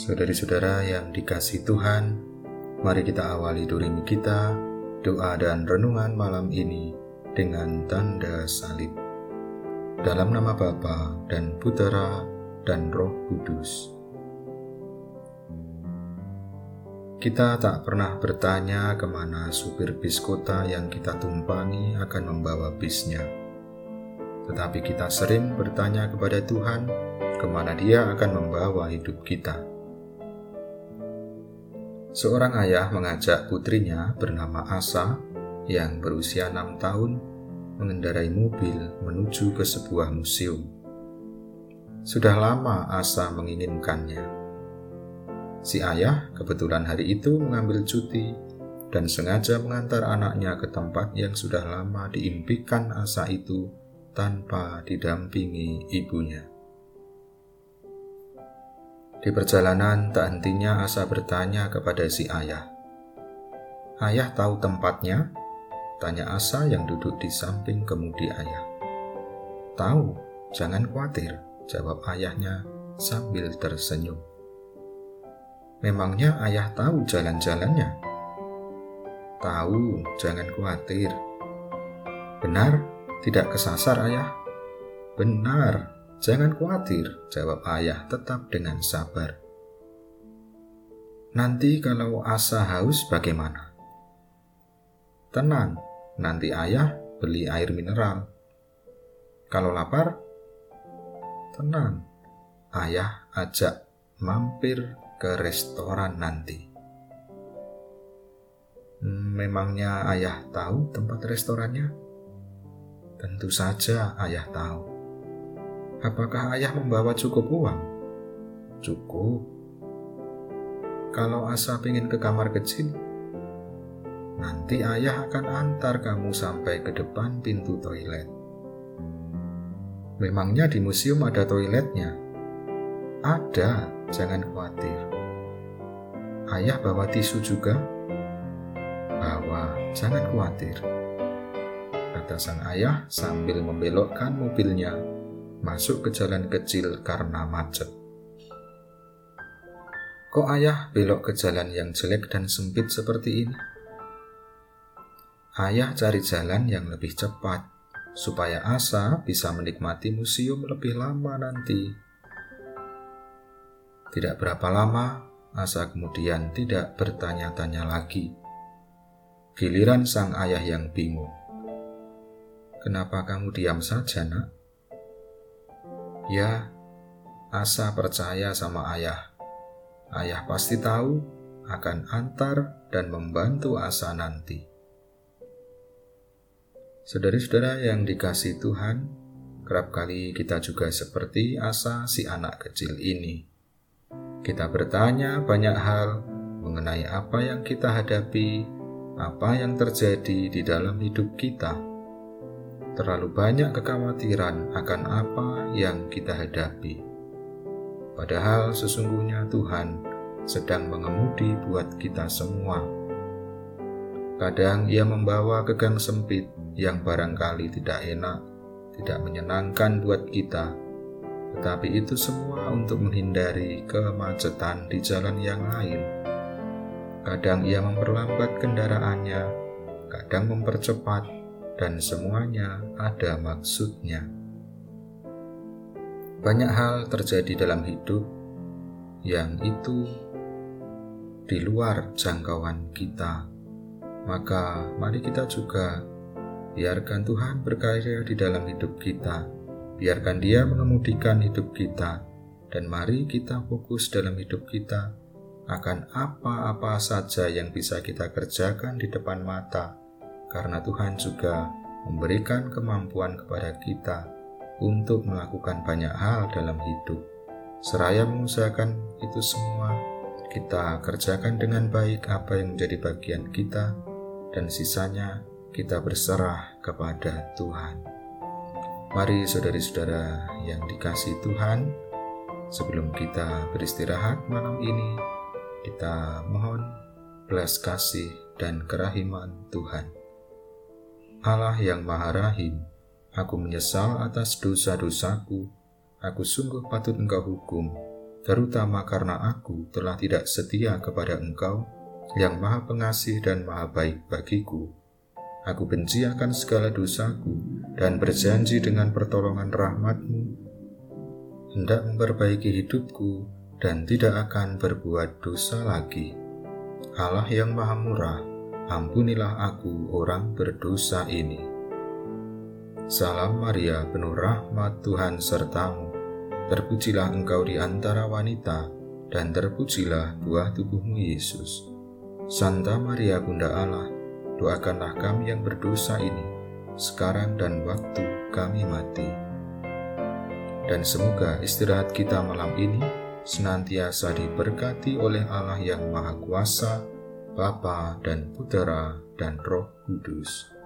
Saudari-saudara yang dikasih Tuhan, mari kita awali durimi kita, doa dan renungan malam ini dengan tanda salib. Dalam nama Bapa dan Putera dan Roh Kudus. Kita tak pernah bertanya ke mana supir bis kota yang kita tumpangi akan membawa bisnya. Tetapi kita sering bertanya kepada Tuhan ke mana dia akan membawa hidup kita. Seorang ayah mengajak putrinya bernama Asa yang berusia enam tahun mengendarai mobil menuju ke sebuah museum. Sudah lama Asa menginginkannya Si ayah kebetulan hari itu mengambil cuti dan sengaja mengantar anaknya ke tempat yang sudah lama diimpikan Asa itu tanpa didampingi ibunya. Di perjalanan tak hentinya Asa bertanya kepada si ayah. Ayah tahu tempatnya? Tanya Asa yang duduk di samping kemudi ayah. Tahu, jangan khawatir, jawab ayahnya sambil tersenyum. Memangnya ayah tahu jalan-jalannya? Tahu, jangan khawatir. Benar, tidak kesasar ayah. Benar, jangan khawatir, jawab ayah tetap dengan sabar. Nanti kalau asa haus bagaimana? Tenang, nanti ayah beli air mineral. Kalau lapar, tenang, ayah ajak mampir ke restoran nanti. Memangnya ayah tahu tempat restorannya? Tentu saja ayah tahu. Apakah ayah membawa cukup uang? Cukup. Kalau Asa ingin ke kamar kecil, nanti ayah akan antar kamu sampai ke depan pintu toilet. Memangnya di museum ada toiletnya? Ada, jangan khawatir. Ayah bawa tisu juga? Bawa, jangan khawatir. Kata sang ayah sambil membelokkan mobilnya masuk ke jalan kecil karena macet. Kok ayah belok ke jalan yang jelek dan sempit seperti ini? Ayah cari jalan yang lebih cepat supaya Asa bisa menikmati museum lebih lama nanti. Tidak berapa lama, Asa kemudian tidak bertanya-tanya lagi. Giliran sang ayah yang bingung. Kenapa kamu diam saja, nak? Ya, Asa percaya sama ayah. Ayah pasti tahu akan antar dan membantu Asa nanti. Saudara-saudara yang dikasih Tuhan, kerap kali kita juga seperti Asa si anak kecil ini kita bertanya banyak hal mengenai apa yang kita hadapi, apa yang terjadi di dalam hidup kita. Terlalu banyak kekhawatiran akan apa yang kita hadapi. Padahal sesungguhnya Tuhan sedang mengemudi buat kita semua. Kadang ia membawa ke gang sempit yang barangkali tidak enak, tidak menyenangkan buat kita tetapi itu semua untuk menghindari kemacetan di jalan yang lain. Kadang ia memperlambat kendaraannya, kadang mempercepat, dan semuanya ada maksudnya. Banyak hal terjadi dalam hidup yang itu di luar jangkauan kita. Maka, mari kita juga biarkan Tuhan berkarya di dalam hidup kita Biarkan Dia mengemudikan hidup kita, dan mari kita fokus dalam hidup kita akan apa-apa saja yang bisa kita kerjakan di depan mata, karena Tuhan juga memberikan kemampuan kepada kita untuk melakukan banyak hal dalam hidup. Seraya mengusahakan itu semua, kita kerjakan dengan baik apa yang menjadi bagian kita, dan sisanya kita berserah kepada Tuhan. Mari saudari-saudara yang dikasih Tuhan, sebelum kita beristirahat malam ini, kita mohon belas kasih dan kerahiman Tuhan. Allah yang Maha Rahim, aku menyesal atas dosa-dosaku, aku sungguh patut engkau hukum, terutama karena aku telah tidak setia kepada Engkau yang Maha Pengasih dan Maha Baik bagiku. Aku benci akan segala dosaku dan berjanji dengan pertolongan rahmatmu hendak memperbaiki hidupku dan tidak akan berbuat dosa lagi. Allah yang Maha Murah, ampunilah aku orang berdosa ini. Salam Maria, penuh rahmat Tuhan sertamu Terpujilah engkau di antara wanita, dan terpujilah buah tubuhmu Yesus. Santa Maria Bunda Allah, doakanlah kami yang berdosa ini, sekarang dan waktu kami mati. Dan semoga istirahat kita malam ini senantiasa diberkati oleh Allah yang Maha Kuasa, Bapa dan Putera dan Roh Kudus